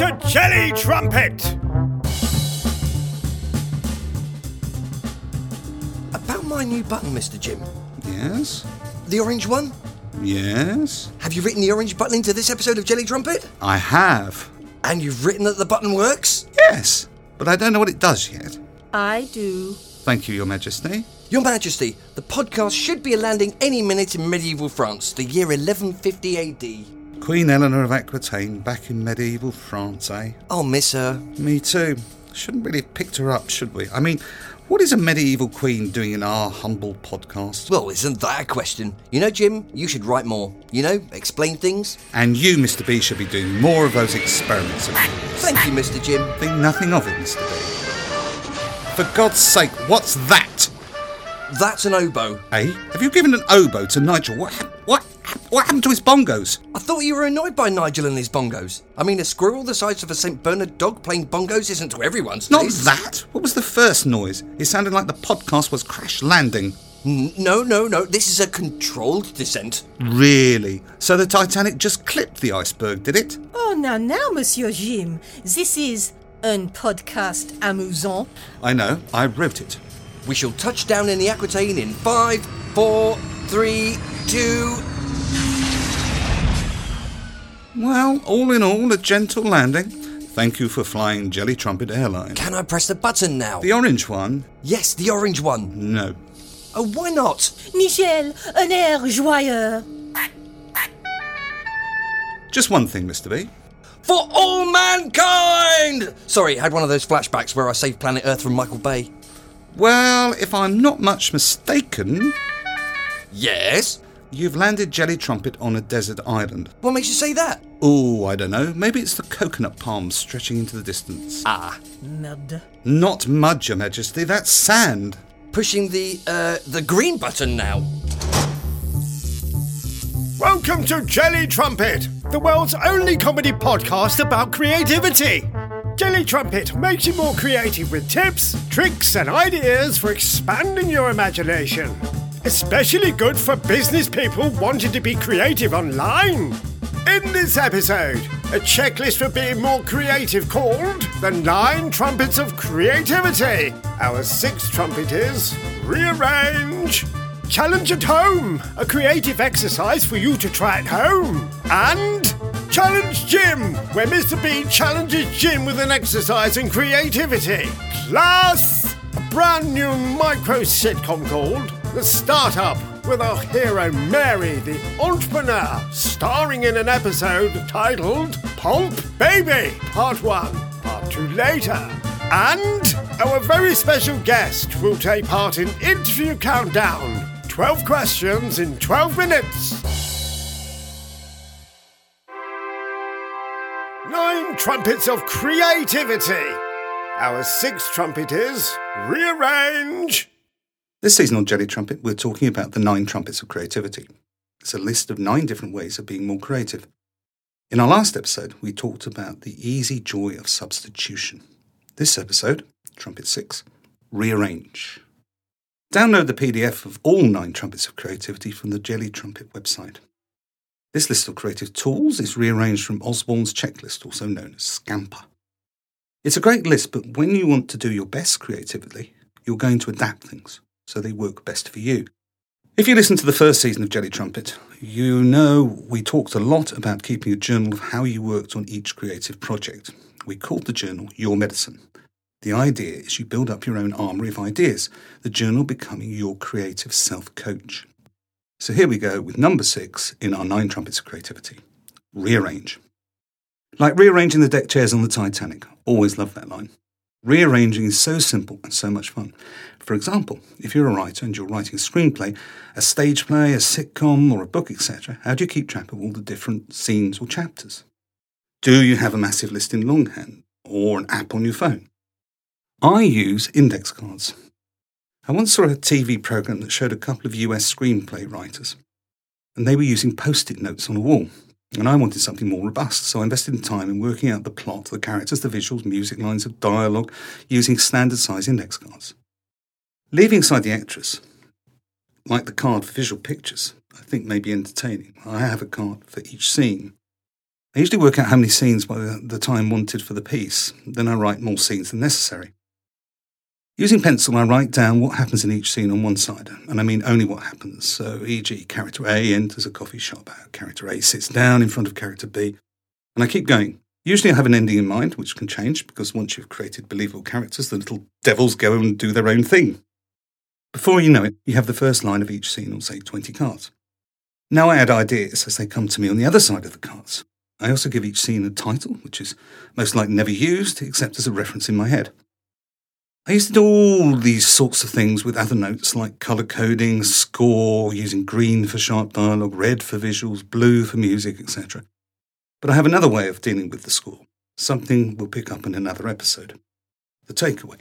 to Jelly Trumpet! About my new button, Mr. Jim. Yes? The orange one? Yes? Have you written the orange button into this episode of Jelly Trumpet? I have. And you've written that the button works? Yes, but I don't know what it does yet. I do. Thank you, Your Majesty. Your Majesty, the podcast should be landing any minute in medieval France, the year 1150 AD. Queen Eleanor of Aquitaine back in medieval France, eh? I'll miss her. Me too. Shouldn't really have picked her up, should we? I mean, what is a medieval queen doing in our humble podcast? Well, isn't that a question? You know, Jim, you should write more. You know, explain things. And you, Mr. B, should be doing more of those experiments of. Thank you, Mr. Jim. Think nothing of it, Mr. B. For God's sake, what's that? That's an oboe. Eh? Have you given an oboe to Nigel? What, what, what happened to his bongos? I thought you were annoyed by Nigel and his bongos. I mean, a squirrel the size of a St. Bernard dog playing bongos isn't to everyone's Not taste. that. What was the first noise? It sounded like the podcast was crash landing. N- No, no, no. This is a controlled descent. Really? So the Titanic just clipped the iceberg, did it? Oh, now, now, Monsieur Jim. This is un podcast amusant. I know. I wrote it. We shall touch down in the Aquitaine in five, four, three, two. Well, all in all, a gentle landing. Thank you for flying Jelly Trumpet Airline. Can I press the button now? The orange one? yes, the orange one. No. Oh, why not? Michel, un air joyeux. Just one thing, Mr. B. For all mankind! Sorry, I had one of those flashbacks where I saved planet Earth from Michael Bay. Well, if I'm not much mistaken, Yes? You've landed Jelly Trumpet on a desert island. What makes you say that? Oh, I don't know. Maybe it's the coconut palms stretching into the distance. Ah, Merde. Not mud, Your Majesty. That's sand. pushing the, uh, the green button now. Welcome to Jelly Trumpet, the world's only comedy podcast about creativity. Jelly Trumpet makes you more creative with tips, tricks, and ideas for expanding your imagination. Especially good for business people wanting to be creative online. In this episode, a checklist for being more creative called The Nine Trumpets of Creativity. Our sixth trumpet is Rearrange. Challenge at Home, a creative exercise for you to try at home. And Challenge Jim, where Mr. B challenges Jim with an exercise in creativity. Plus, a brand new micro sitcom called The Startup, with our hero Mary, the entrepreneur, starring in an episode titled Pulp Baby, Part 1, Part 2 later. And our very special guest will take part in Interview Countdown 12 questions in 12 minutes. Nine trumpets of creativity. Our sixth trumpet is rearrange. This season on Jelly Trumpet, we're talking about the nine trumpets of creativity. It's a list of nine different ways of being more creative. In our last episode, we talked about the easy joy of substitution. This episode, Trumpet 6, Rearrange. Download the PDF of all nine trumpets of creativity from the Jelly Trumpet website. This list of creative tools is rearranged from Osborn's checklist, also known as Scamper. It's a great list, but when you want to do your best creatively, you're going to adapt things so they work best for you. If you listen to the first season of Jelly Trumpet, you know we talked a lot about keeping a journal of how you worked on each creative project. We called the journal Your Medicine. The idea is you build up your own armory of ideas, the journal becoming your creative self coach. So here we go with number six in our nine trumpets of creativity rearrange. Like rearranging the deck chairs on the Titanic. Always love that line. Rearranging is so simple and so much fun. For example, if you're a writer and you're writing a screenplay, a stage play, a sitcom, or a book, etc., how do you keep track of all the different scenes or chapters? Do you have a massive list in longhand or an app on your phone? I use index cards. I once saw a TV program that showed a couple of US screenplay writers, and they were using post it notes on a wall. And I wanted something more robust, so I invested in time in working out the plot, the characters, the visuals, music lines of dialogue, using standard size index cards. Leaving aside the actress, like the card for visual pictures, I think may be entertaining. I have a card for each scene. I usually work out how many scenes by the time wanted for the piece, then I write more scenes than necessary. Using pencil, I write down what happens in each scene on one side, and I mean only what happens. So, e.g., character A enters a coffee shop, character A sits down in front of character B, and I keep going. Usually, I have an ending in mind, which can change because once you've created believable characters, the little devils go and do their own thing. Before you know it, you have the first line of each scene on, say, 20 cards. Now I add ideas as they come to me on the other side of the cards. I also give each scene a title, which is most likely never used except as a reference in my head. I used to do all these sorts of things with other notes like colour coding, score, using green for sharp dialogue, red for visuals, blue for music, etc. But I have another way of dealing with the score, something we'll pick up in another episode. The takeaway.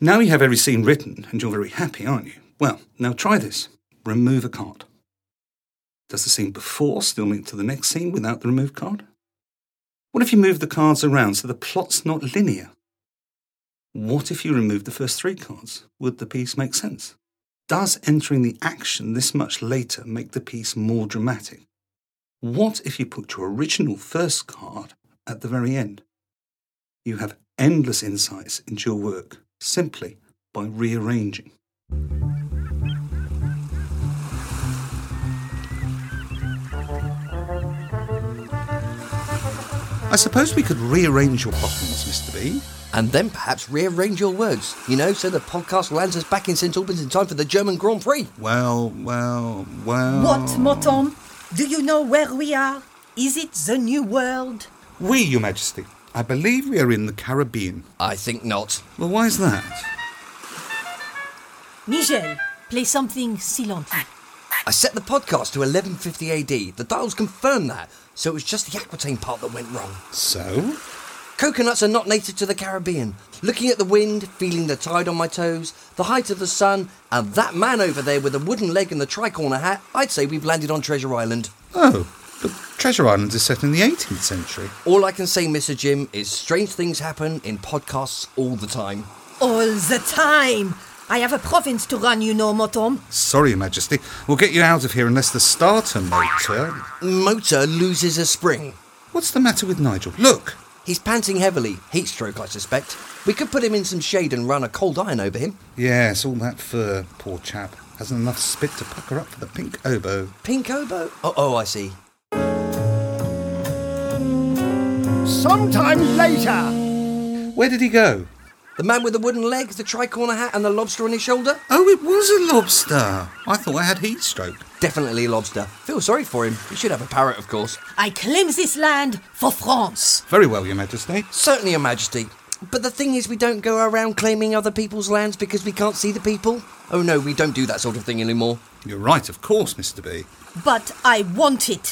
Now you have every scene written and you're very happy, aren't you? Well, now try this. Remove a card. Does the scene before still link to the next scene without the removed card? What if you move the cards around so the plot's not linear? What if you remove the first three cards? Would the piece make sense? Does entering the action this much later make the piece more dramatic? What if you put your original first card at the very end? You have endless insights into your work simply by rearranging. I suppose we could rearrange your buttons, Mr. B. And then perhaps rearrange your words, you know, so the podcast lands us back in St Albans in time for the German Grand Prix. Well, well, well. What, Motom? Do you know where we are? Is it the New World? We, Your Majesty. I believe we are in the Caribbean. I think not. Well, why is that? Nigel, play something silent. I set the podcast to 1150 AD. The dials confirm that, so it was just the Aquitaine part that went wrong. So? Coconuts are not native to the Caribbean. Looking at the wind, feeling the tide on my toes, the height of the sun, and that man over there with the wooden leg and the tricorner hat, I'd say we've landed on Treasure Island. Oh, but Treasure Island is set in the 18th century. All I can say, Mr. Jim, is strange things happen in podcasts all the time. All the time. I have a province to run, you know, Motom. Sorry, Your Majesty. We'll get you out of here unless the starter motor. Motor loses a spring. What's the matter with Nigel? Look! He's panting heavily. Heat stroke, I suspect. We could put him in some shade and run a cold iron over him. Yes, all that fur, poor chap. Hasn't enough spit to pucker up for the pink oboe. Pink oboe? Oh, oh I see. Sometime later. Where did he go? The man with the wooden leg, the tricorner hat, and the lobster on his shoulder? Oh, it was a lobster. I thought I had heat stroke. Definitely a lobster. Feel sorry for him. He should have a parrot, of course. I claim this land for France. Very well, Your Majesty. Certainly, Your Majesty. But the thing is, we don't go around claiming other people's lands because we can't see the people. Oh no, we don't do that sort of thing anymore. You're right, of course, Mr. B. But I want it.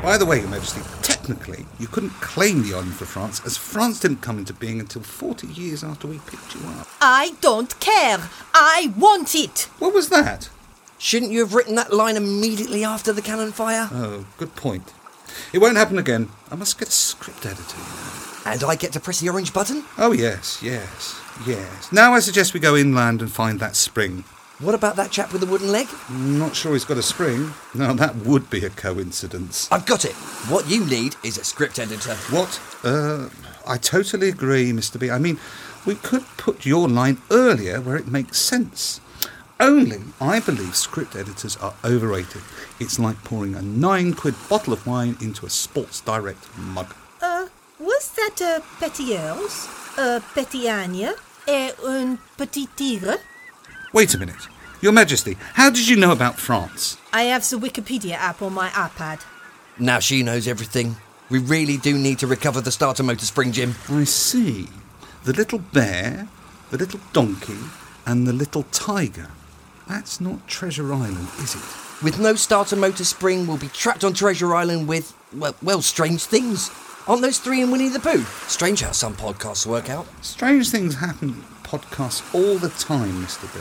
By the way, Your Majesty, technically, you couldn't claim the island for France, as France didn't come into being until 40 years after we picked you up. I don't care. I want it. What was that? Shouldn't you have written that line immediately after the cannon fire? Oh, good point. It won't happen again. I must get a script editor. you. And I get to press the orange button? Oh, yes, yes, yes. Now I suggest we go inland and find that spring. What about that chap with the wooden leg? Not sure he's got a spring. Now that would be a coincidence. I've got it. What you need is a script editor. What? Uh, I totally agree, Mr. B. I mean, we could put your line earlier where it makes sense. Only, I believe script editors are overrated. It's like pouring a nine quid bottle of wine into a Sports Direct mug. Uh, was that a petit ours? A petit agne? Et un petit tigre? Wait a minute. Your Majesty, how did you know about France? I have the Wikipedia app on my iPad. Now she knows everything. We really do need to recover the starter motor spring, Jim. I see. The little bear, the little donkey, and the little tiger. That's not Treasure Island, is it? With no starter motor spring, we'll be trapped on Treasure Island with, well, well, strange things. Aren't those three in Winnie the Pooh? Strange how some podcasts work out. Strange things happen in podcasts all the time, Mr. B.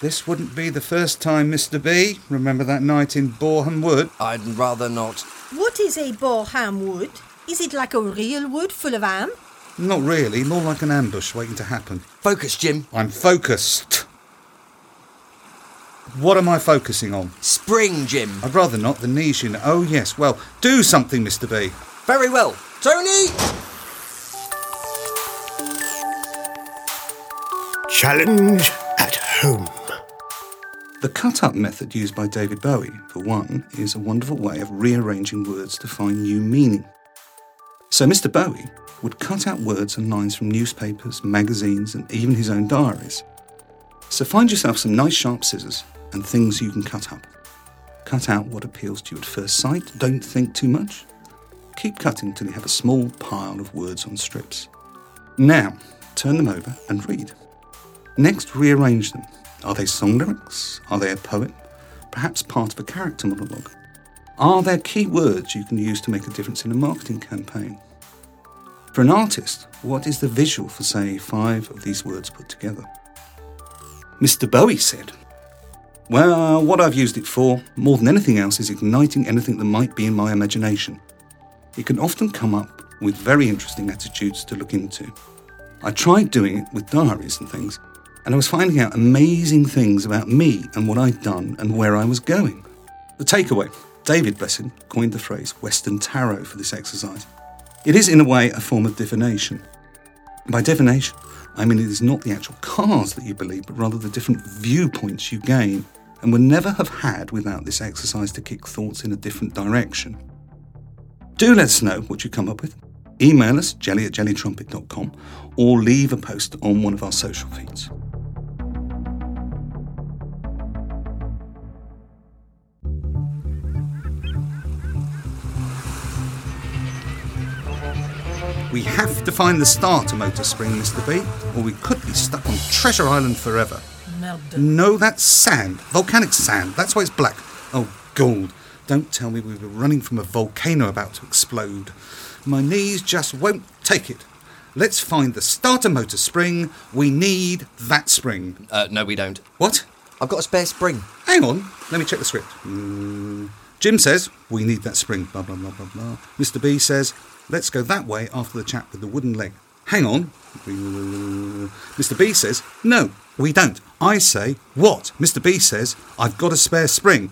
This wouldn't be the first time, Mr. B. Remember that night in Boreham Wood? I'd rather not. What is a Boreham wood? Is it like a real wood full of ham? Not really, more like an ambush waiting to happen. Focus, Jim. I'm focused. What am I focusing on? Spring, Jim. I'd rather not. The knees, you know. Oh, yes. Well, do something, Mr. B. Very well. Tony! Challenge at home. The cut up method used by David Bowie, for one, is a wonderful way of rearranging words to find new meaning. So Mr. Bowie would cut out words and lines from newspapers, magazines, and even his own diaries. So find yourself some nice sharp scissors and things you can cut up. Cut out what appeals to you at first sight, don't think too much. Keep cutting till you have a small pile of words on strips. Now, turn them over and read. Next, rearrange them. Are they song lyrics? Are they a poem? Perhaps part of a character monologue? Are there key words you can use to make a difference in a marketing campaign? For an artist, what is the visual for, say, five of these words put together? Mr. Bowie said, Well, uh, what I've used it for, more than anything else, is igniting anything that might be in my imagination. It can often come up with very interesting attitudes to look into. I tried doing it with diaries and things, and I was finding out amazing things about me and what I'd done and where I was going. The takeaway David, bless him, coined the phrase Western Tarot for this exercise. It is, in a way, a form of divination. By divination, I mean it is not the actual cards that you believe, but rather the different viewpoints you gain, and would never have had without this exercise to kick thoughts in a different direction. Do let us know what you come up with. Email us, jelly at jellytrumpet.com, or leave a post on one of our social feeds. We have to find the starter motor spring, Mr. B, or we could be stuck on Treasure Island forever. Merde. No, that's sand. Volcanic sand. That's why it's black. Oh, gold. Don't tell me we were running from a volcano about to explode. My knees just won't take it. Let's find the starter motor spring. We need that spring. Uh, no, we don't. What? I've got a spare spring. Hang on. Let me check the script. Mm. Jim says, we need that spring. Blah, blah, blah, blah, blah. Mr. B says, let's go that way after the chap with the wooden leg. Hang on. Mr. B says, no, we don't. I say, what? Mr. B says, I've got a spare spring.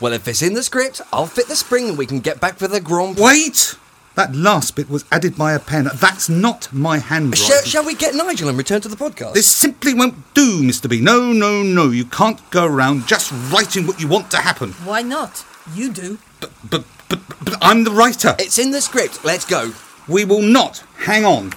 Well, if it's in the script, I'll fit the spring and we can get back for the Grand Prix. Wait! That last bit was added by a pen. That's not my handwriting. Shall, shall we get Nigel and return to the podcast? This simply won't do, Mr. B. No, no, no. You can't go around just writing what you want to happen. Why not? You do. But, but, but, but I'm the writer. It's in the script. Let's go. We will not. Hang on.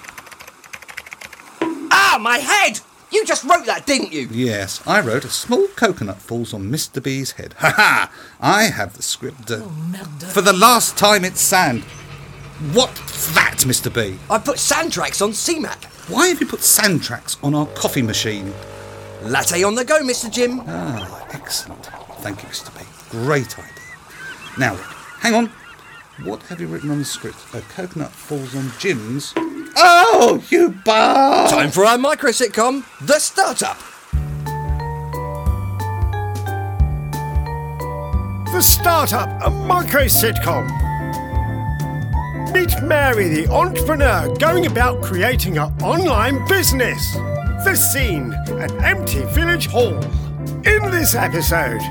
Ah, my head! You just wrote that, didn't you? Yes, I wrote a small coconut falls on Mr. B's head. Ha ha! I have the script. Uh, Oh, for the last time, it's sand. What's that, Mr. B? I put sand tracks on CMAP. Why have you put sand tracks on our coffee machine? Latte on the go, Mr. Jim. Ah, excellent. Thank you, Mr. B. Great idea. Now, hang on. What have you written on the script? A coconut falls on Jim's. Oh, you bar! Time for our micro sitcom, The Startup. The Startup, a micro sitcom. Meet Mary, the entrepreneur, going about creating an online business. The scene an empty village hall. In this episode,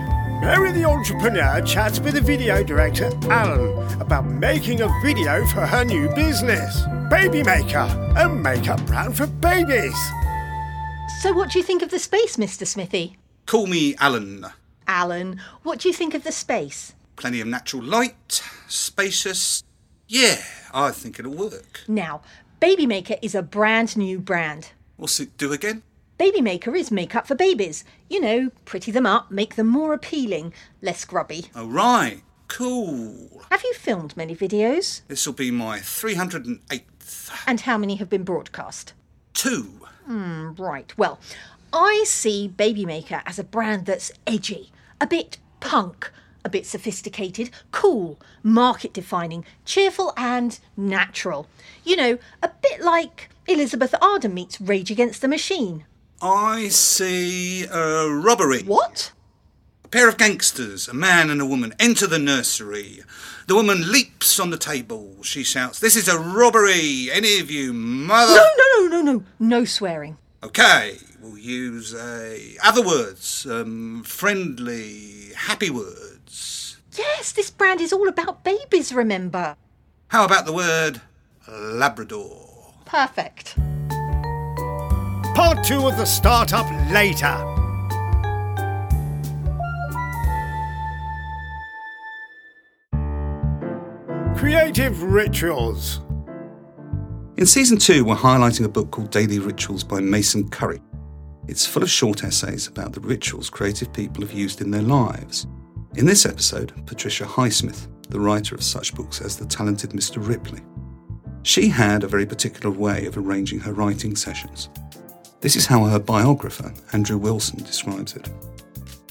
Mary, the entrepreneur, chats with the video director, Alan, about making a video for her new business, Baby Maker, a makeup brand for babies. So, what do you think of the space, Mr. Smithy? Call me Alan. Alan, what do you think of the space? Plenty of natural light, spacious. Yeah, I think it'll work. Now, Baby Maker is a brand new brand. What's it do again? Baby Maker is makeup for babies. You know, pretty them up, make them more appealing, less grubby. Oh, right. Cool. Have you filmed many videos? This'll be my 308th. And how many have been broadcast? Two. Hmm, right, well, I see Baby Maker as a brand that's edgy, a bit punk, a bit sophisticated, cool, market defining, cheerful, and natural. You know, a bit like Elizabeth Arden meets Rage Against the Machine. I see a robbery. What? A pair of gangsters, a man and a woman, enter the nursery. The woman leaps on the table. She shouts, This is a robbery! Any of you mother. No, no, no, no, no, no swearing. Okay, we'll use uh, other words, um, friendly, happy words. Yes, this brand is all about babies, remember? How about the word Labrador? Perfect. Part two of the startup later. Creative rituals. In season two, we're highlighting a book called Daily Rituals by Mason Currey. It's full of short essays about the rituals creative people have used in their lives. In this episode, Patricia Highsmith, the writer of such books as The Talented Mr. Ripley. She had a very particular way of arranging her writing sessions. This is how her biographer, Andrew Wilson, describes it.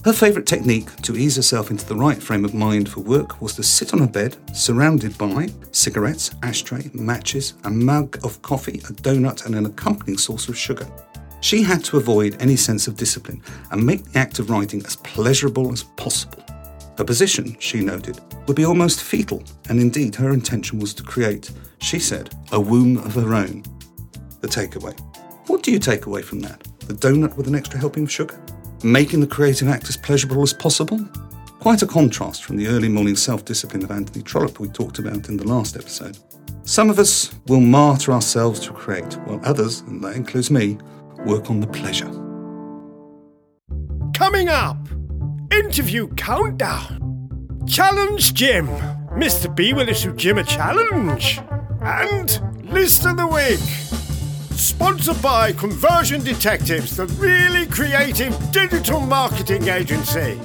Her favourite technique to ease herself into the right frame of mind for work was to sit on a bed surrounded by cigarettes, ashtray, matches, a mug of coffee, a donut, and an accompanying saucer of sugar. She had to avoid any sense of discipline and make the act of writing as pleasurable as possible. Her position, she noted, would be almost fetal, and indeed her intention was to create, she said, a womb of her own. The takeaway. What do you take away from that? The donut with an extra helping of sugar? making the creative act as pleasurable as possible. Quite a contrast from the early morning self discipline of Anthony Trollope we talked about in the last episode. Some of us will martyr ourselves to create, while others, and that includes me, work on the pleasure. Coming up, interview countdown. Challenge Jim. Mr. B will issue Jim a challenge. And list of the week. Sponsored by Conversion Detectives, the really creative digital marketing agency.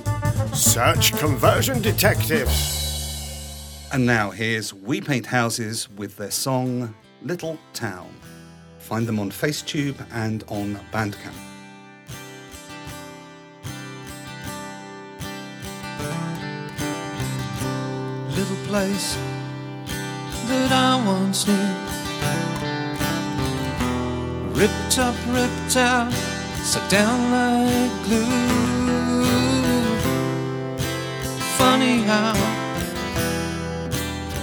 Search Conversion Detectives. And now here's We Paint Houses with their song Little Town. Find them on Facetube and on Bandcamp. Little place that I once knew ripped up, ripped out, stuck down like glue. Funny how,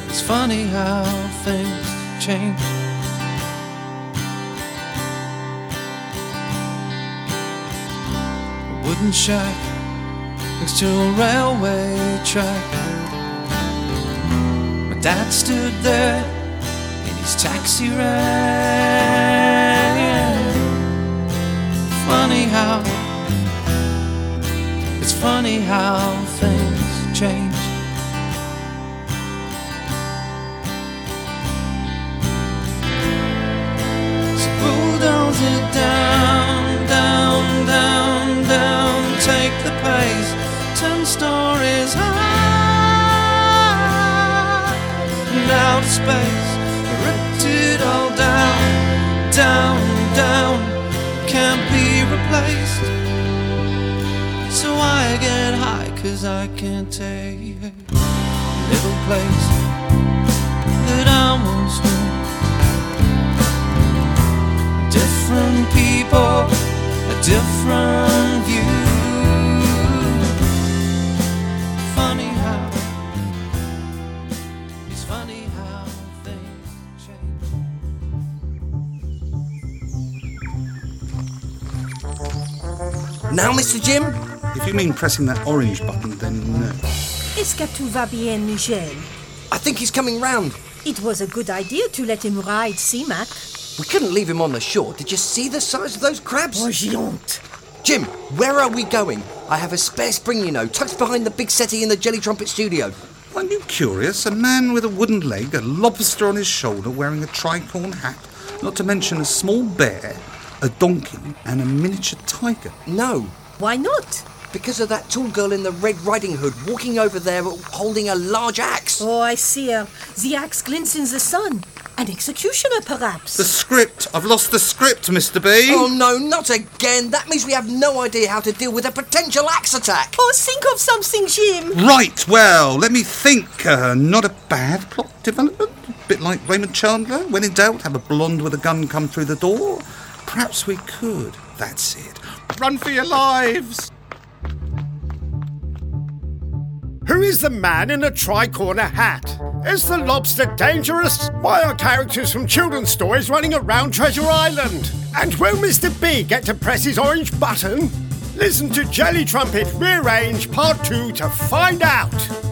it's funny how things change. A wooden shack next to a railway track. My dad stood there in his taxi ride funny how things change. So bulldoze it down, down, down, down. Take the pace, ten stories high, and out space, ripped it all down, down. Cause I can't take little place that I once knew. Different people, a different view. Funny how, it's funny how things change. Now, Mr. Jim? If you mean pressing that orange button, then no. Est-ce que tout va bien, Michel? I think he's coming round. It was a good idea to let him ride CMAC. We couldn't leave him on the shore. Did you see the size of those crabs? Oh, géante. Jim, where are we going? I have a spare spring, you know, tucked behind the big settee in the Jelly Trumpet studio. Aren't you curious? A man with a wooden leg, a lobster on his shoulder, wearing a tricorn hat, not to mention a small bear, a donkey, and a miniature tiger. No, Why not? Because of that tall girl in the Red Riding Hood walking over there holding a large axe. Oh, I see her. The axe glints in the sun. An executioner, perhaps. The script! I've lost the script, Mr. B! Oh no, not again! That means we have no idea how to deal with a potential axe attack! Oh, think of something, Jim. Right, well, let me think. Uh, not a bad plot development. A bit like Raymond Chandler. When in doubt, have a blonde with a gun come through the door. Perhaps we could. That's it. Run for your lives! Who is the man in a tri-corner hat? Is the lobster dangerous? Why are characters from children's stories running around Treasure Island? And will Mr. B get to press his orange button? Listen to Jelly Trumpet Rearrange Part 2 to find out.